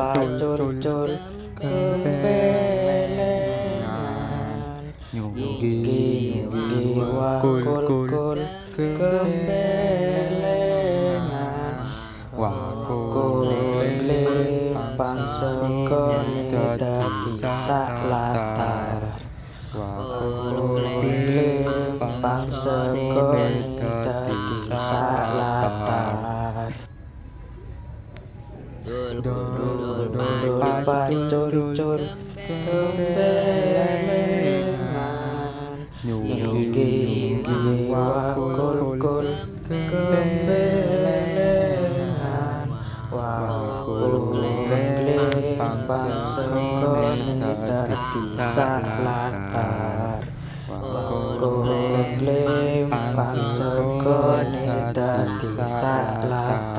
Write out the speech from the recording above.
pacul-cul kebelengan Nyugi Yugi wakul kul kebelengan Wakule pangsegone dadi salatar Wakule pangsegone dadi salatar Dul pacul-cul kebelengan Yugi yugi wakul kul kebelengan Wakule pangsegone dadi salatar Wakule pangsegone dadi salatar